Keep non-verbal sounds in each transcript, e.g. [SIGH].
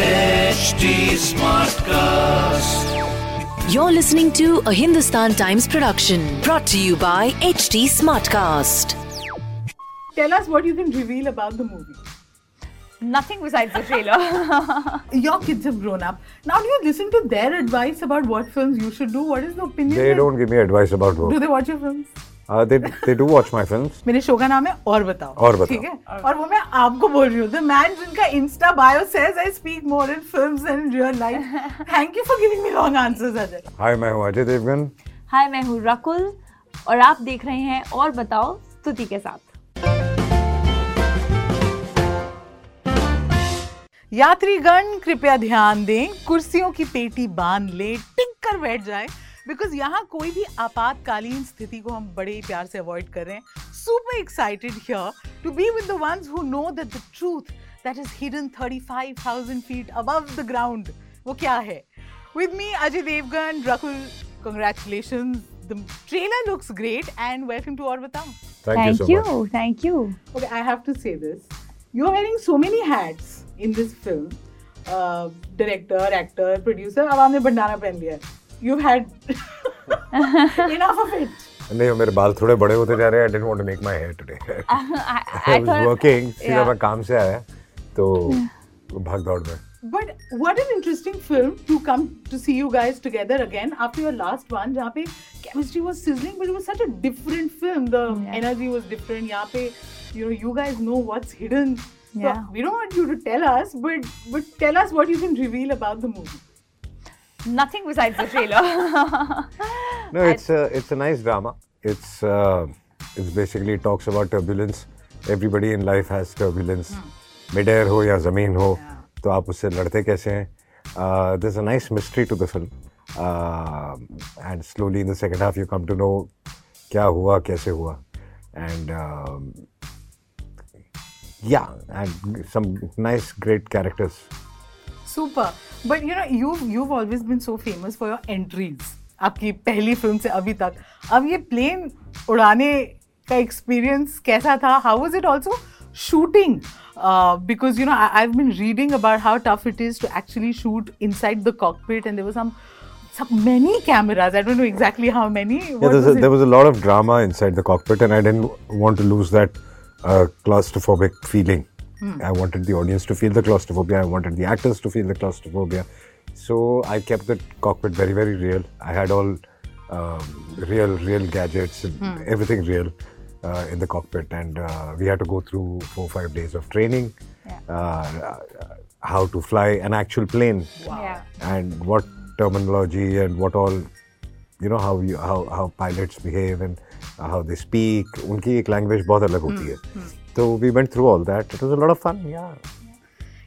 HT Smartcast. You're listening to a Hindustan Times production brought to you by HT Smartcast. Tell us what you can reveal about the movie. Nothing besides the trailer. [LAUGHS] Your kids have grown up. Now, do you listen to their advice about what films you should do? What is the opinion? They that- don't give me advice about Do they watch your films? Uh, they they do watch my films. [LAUGHS] मेरे show का नाम है और बताओ। और बताओ। ठीक है? और वो मैं आपको बोल रही हूँ द मैन जिनका insta bio says I speak more in films and in real life thank you for giving me long answers Ajay hi मैं हूँ अजय देवगन हाय मैं हूँ रकुल और आप देख रहे हैं और बताओ स्तुति के साथ। यात्रीगण कृपया ध्यान दें कुर्सियों की पेटी बाँध ले टिक कर बैठ जाए। बिकॉज़ यहाँ कोई भी आपातकालीन स्थिति को हम बड़े ही प्यार से अवॉइड कर रहे हैं super excited here to be with the ones who know that the truth that is hidden 35000 feet above the ground वो क्या है with me Ajay Devgan Rakul congratulations the trailer looks great and welcome to Batao thank you so thank much you thank you Okay, I have to say this. You're wearing so many hats in this film. Uh, director, actor, producer. अब आपने bandana पहन लिया है. You've had [LAUGHS] enough of it. नहीं मेरे बाल थोड़े बड़े होते जा रहे हैं I didn't want to make my hair today I was working सीधा मैं काम से आया तो भाग दौड़ में But what an interesting film to come to see you guys together again after your last one, जहाँ पे chemistry was sizzling, but it was such a different film. The Yeah. energy was different. यहाँ पे, you know, you guys know what's hidden. So Yeah. we don't want you to tell us, but but tell us what you can reveal about the movie. Nothing besides the trailer. [LAUGHS] No, it's a it's a nice drama. It's uh, it's basically talks about turbulence. Everybody in life has turbulence. Midair हो या जमीन हो तो आप उससे लड़ते कैसे हैं uh, there's a nice mystery to the film uh, and slowly in the second half you come to know क्या हुआ कैसे हुआ and um, yeah and some nice great characters Super. But you know, you've you've always been so famous for your entries. आपकी पहली film से अभी तक अब ये प्लेन उड़ाने का एक्सपीरियंस कैसा था how was it also shooting uh, because you know I, I've been reading about how tough it is to actually shoot inside the cockpit and there were some some many cameras I don't know exactly how many Yeah, was a, there was a lot of drama inside the cockpit, and I didn't want to lose that uh, claustrophobic feeling. I wanted the audience to feel the claustrophobia. I wanted the actors to feel the claustrophobia. So I kept the cockpit very, very real. I had all um, real, real gadgets, and everything real uh, in the cockpit, and uh, we had to go through four, five days of training. Uh, how to fly an actual plane Yeah. and what terminology and what all you know how you how how pilots behave and how they speak उनकी एक language बहुत अलग होती है तो we went through all that it was a lot of fun yeah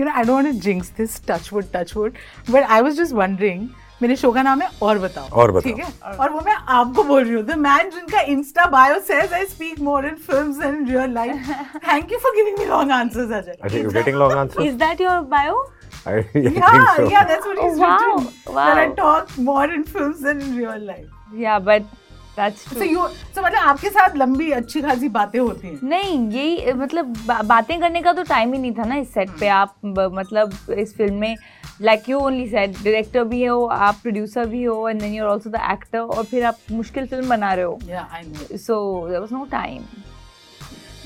you know, I don't want to jinx this, touch wood, touch wood, but I was just wondering, मेरे show का नाम है और बताओ और बताओ। ठीक है और वो मैं आपको बोल रही हूँ द मैन जिनका insta bio says I speak more in films and in real life thank you for giving me long answers Ajay I think you're getting long answers Is that your bio? I, I think yeah so yeah that's what he's Oh, wow, written wow. that I talk more in films than in real life Yeah, but that's true. so you so मतलब आपके साथ लंबी अच्छी खासी बातें होती हैं नहीं यही मतलब बा, बातें करने का तो टाइम ही नहीं था ना इस सेट पे आप ब- मतलब इस फ़िल्म में like you only set director भी हो आप प्रोड्यूसर भी हो and then you are also the actor और फिर आप मुश्किल फ़िल्म बना रहे हो yeah I know so there was no time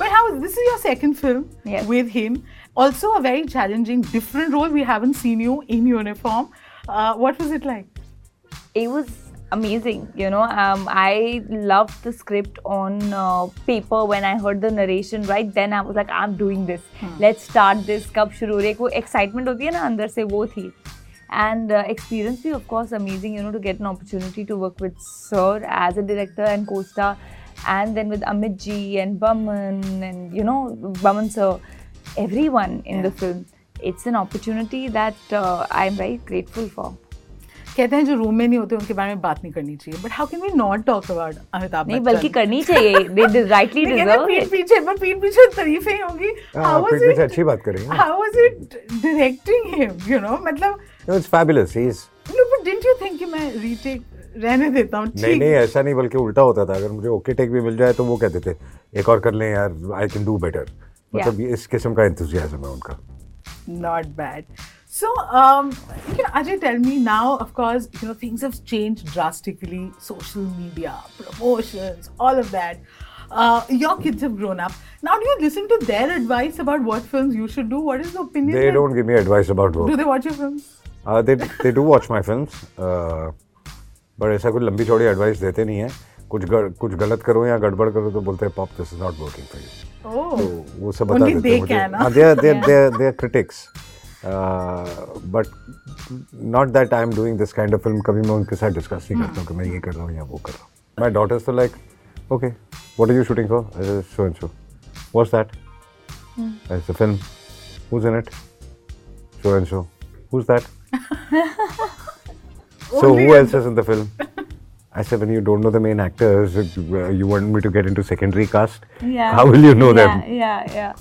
But how this is your second film Yes. with him. Also a very challenging, different role. We haven't seen you in uniform. Uh, what was it like? it was amazing. You know, um, I loved the script on uh, paper when I heard the narration. Right then, I was like, I'm doing this. Hmm. Let's start this. Cup shuru. excitement होती है ना And uh, experience of course amazing. You know, to get an opportunity to work with Sir as a director and co-star, and then with Amit ji and Boman and you know Boman sir, everyone in yeah. the film. It's an opportunity that uh, I'm very grateful for. कहते हैं जो room में नहीं होते उनके बारे में बात नहीं करनी चाहिए। But how can we not talk about Amitabh नहीं बल्कि करनी चाहिए। दे राइटली हैं डिजर्व पीठ इट पीछे पर पीठ पीछे तारीफें ही होंगी। हाँ, हाउ वाज पीठ पीछे इट अच्छी बात करेंगे। How was it directing him you know मतलब no, it's fabulous. He's no but didn't you think कि मैं रीटेक रहने देता हूँ? नहीं नहीं ऐसा नहीं बल्कि उल्टा होता था। अगर मुझे ओके टेक भी मिल जाए तो वो कहते थे एक और कर लें यार आई कैन डू बेटर मतलब ये इस किस्म का इंतजियाज्म है उनका। Not bad. So, um, you know, Ajay, tell me now, of course, you know, things have changed drastically. Social media, promotions, all of that. Uh, your kids have grown up. Now, do you listen to their advice about what films you should do? What is the opinion? They that- don't give me advice about Do work. they watch your films? Uh, they they do watch my films, uh, but ऐसा कोई लंबी चौड़ी advice देते नहीं है कुछ ग, कुछ गलत करो या गड़बड़ करो तो बोलते हैं pop this is not working for you Oh. तो वो सब बता Only देते they हैं मुझे can, huh? हाँ दे दे दे दे critics [LAUGHS] but not that I am doing this kind of film कभी मैं उनके साथ डिस्कस नहीं करता हूँ कि मैं ये कर रहा हूँ या वो कर रहा हूँ माई डॉटर्स तो like okay what are you shooting for show and show what's that It's a film. Who's in it? So and so. Who's that? so who else is in the film? I said, when you don't know the main actors, uh, you want me to get into secondary cast? Yeah. How will you know yeah, them? Yeah, yeah.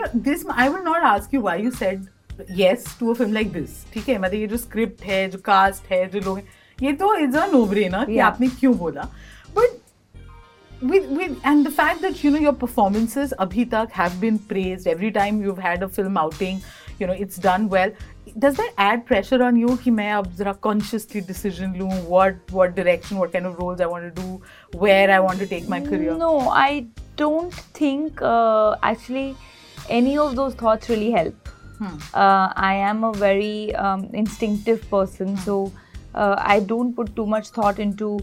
You know, this I will not ask you why you said yes to a film like this. ठीक है मतलब ये जो script है जो cast है जो लोग हैं, ये तो इज़ अ नो ब्रेनर कि. आपने क्यों बोला but with with and the fact that you know your performances abhi tak have been praised every time you've had a film outing you know it's done well does that add pressure on you कि मैं अब जरा consciously decision लूँ what what direction what kind of roles I want to do where I want to take my career No, I don't think uh, actually any of those thoughts really help. Uh, I am a very um, instinctive person, so uh, I don't put too much thought into.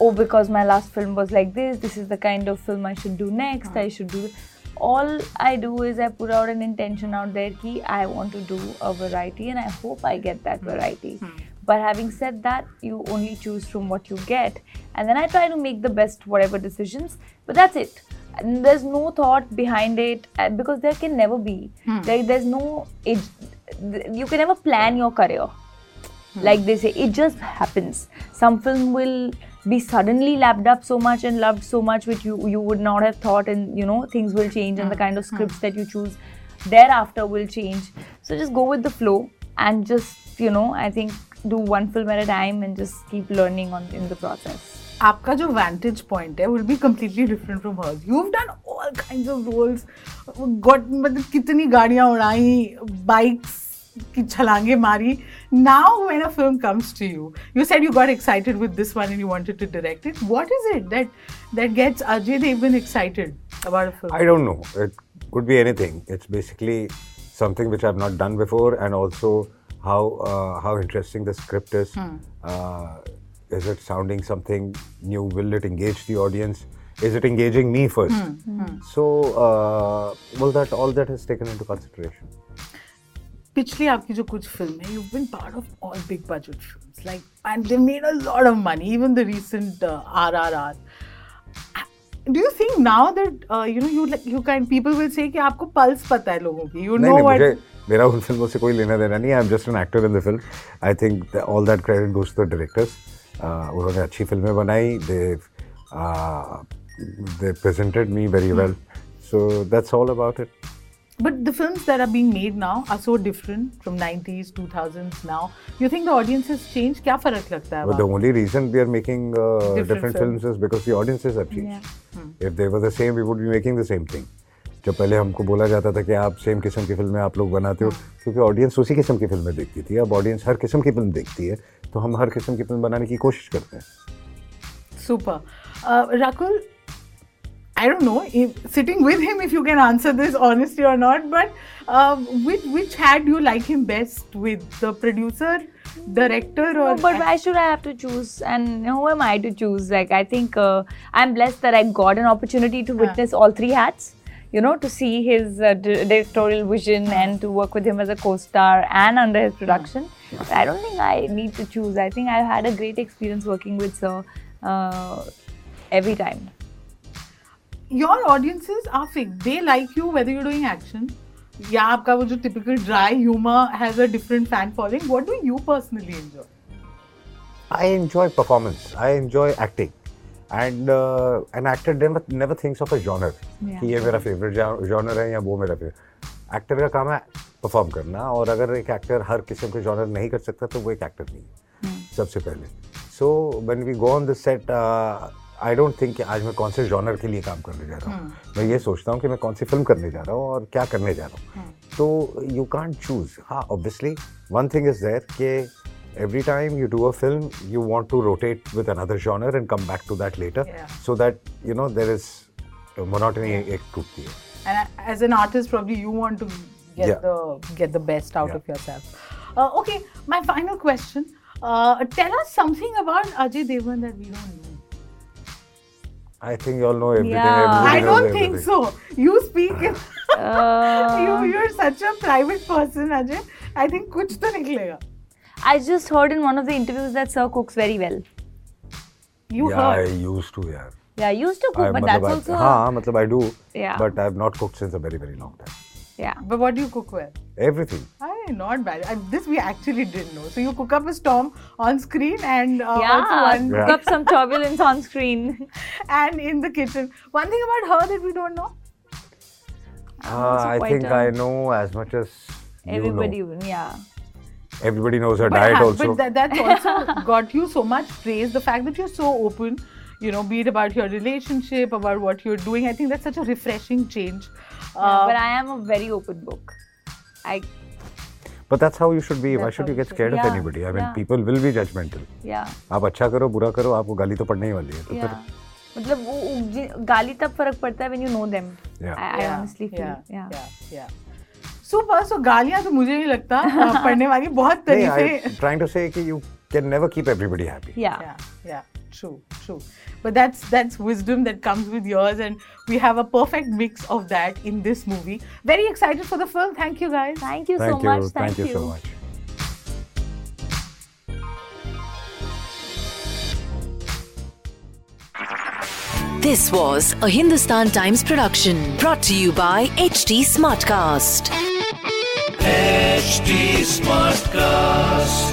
Oh, because my last film was like this. This is the kind of film I should do next. I should do. All I do is I put out an intention out there ki I want to do a variety, and I hope I get that variety. But having said that, you only choose from what you get, and then I try to make the best whatever decisions. But that's it. There's no thought behind it uh, because there can never be. Hmm. There, there's no. It, you can never plan your career. Hmm. Like they say it just happens. Some film will be suddenly lapped up so much and loved so much which you you would not have thought and you know things will change and the hmm. kind of scripts that you choose thereafter will change. So just go with the flow and just you know i think do one film at a time and just keep learning on in the process आपका जो vantage point है will be completely different from hers you have done all kind of roles got मतलब कितनी गाड़ियाँ उड़ाई bikes की छलांगे मारी. Now when a film comes to you you said you got excited with this one and you wanted to direct it what is it that that gets Ajay Devgn excited about a film I don't know it could be anything it's basically something which I have not done before and also how how interesting the script is is it sounding something new? Will it engage the audience? Is it engaging me first? So, uh, well, that all that is taken into consideration. पिछली आपकी जो कुछ film है you've been part of all big budget films like and they made a lot of money even the recent uh, RRR do you think now that uh, you know you like you kind people will say कि आपको pulse पता है लोगों की you नहीं know नहीं what मुझे मेरा उन फिल्मों से कोई लेना देना नहीं I am just an actor in the film I think all that credit goes to the directors उन्होंने अच्छी फ़िल्में बनाई they they presented me very well so that's all about it but the films that are being made now are so different from 90s 2000s now you think the audience has changed क्या फ़र्क लगता है But the only reason we are making uh, Different different, films. films is because the audiences have changed. Yeah. Hmm. If they were the same, we would be making the same thing. जब पहले हमको बोला जाता था कि आप same किस्म की फ़िल्में आप लोग बनाते हो क्योंकि ऑडियंस उसी किस्म की फ़िल्में देखती थी अब ऑडियंस हर किस्म की फ़िल्म देखती है तो हम हर किस्म की फ़िल्म बनाने की कोशिश करते हैं Super. Uh, Rakul, I don't know if sitting with him if you can answer this honestly or not, but um, which which hat do you like him best with the producer, director, or No, but why should I have to choose? And who am I to choose? Like, I think uh, I'm blessed that I got an opportunity to witness uh. all three hats. You know, to see his uh, di- directorial vision and to work with him as a co-star and under his production. I don't think I need to choose. I think I've had a great experience working with Sir uh, every time. your audiences are fixed. They like you whether you're doing action. या आपका वो जो typical dry humor has a different fan following. What do you personally enjoy? I enjoy performance. I enjoy acting. and an actor never thinks of a genre कि ये मेरा favourite genre है या वो मेरा फेवरेट एक्टर का काम है परफॉर्म करना और अगर एक एक्टर हर किस्म के जॉनर नहीं कर सकता तो वो एक एक्टर नहीं है hmm. सबसे पहले. So when we go on the set I don't think कि आज मैं कौन से जॉनर के लिए काम करने जा रहा हूँ. Hmm. मैं ये सोचता हूँ कि मैं कौन सी फ़िल्म करने जा रहा हूँ और क्या करने जा रहा हूँ. Hmm. तो यू कॉन्ट चूज़ हाँ obviously one thing is there कि every time you do a film, you want to rotate with another genre and come back to that later, yeah. so that you know there is monotony. Yeah. And as an artist, probably you want to get yeah. the get the best out of yourself. Uh, okay, my final question. Uh, tell us something about Ajay Devgan that we don't know. I think you all know everything. Yeah. I don't everything. think so. You speak. uh... [LAUGHS] [LAUGHS] you, you're such a private person, Ajay. I think kuch to niklega. I just heard in one of the interviews that sir cooks very well. You yeah, heard? I used to, yeah. Yeah, I used to cook, I, but that's also. Haan, matlab I do. Yeah. But I've not cooked since a very, very long time. Yeah. But what do you cook with? Everything. I not bad. I, this we actually didn't know. So you cook up a storm on screen and uh, yeah, also one yeah. cook up some turbulence on screen [LAUGHS] and in the kitchen. One thing about her that we don't know. Uh, I think a... I know as much as everybody. You know. Yeah Everybody knows her But, diet ha- also. but that, that's also [LAUGHS] got you so much praise. The fact that you're so open, you know, be it about your relationship, about what you're doing. I think that's such a refreshing change. Yeah, Uh, but I am a very open book. I But that's how you should be. Why That's should how you you get should- scared of yeah, anybody? I mean, yeah. people will be judgmental. yeah आप अच्छा करो बुरा करो आपको गाली तो पड़ने ही वाली है तो yeah. मतलब वो वो जि- गाली तब फर्क पड़ता है when you know them. Yeah. I, I yeah, honestly feel. yeah, Yeah. yeah, yeah. Super. So गालियाँ तो मुझे नहीं लगता uh, पढ़ने वाली बहुत तरीके I'm trying to say कि you can never keep everybody happy. Yeah. yeah yeah true true but that's that's wisdom that comes with yours and we have a perfect mix of that in this movie very excited for the film thank you guys Thank you Thank so you. much. Thank Thank you you so much. This was a Hindustan Times production brought to you by HT Smartcast. HT Smartcast.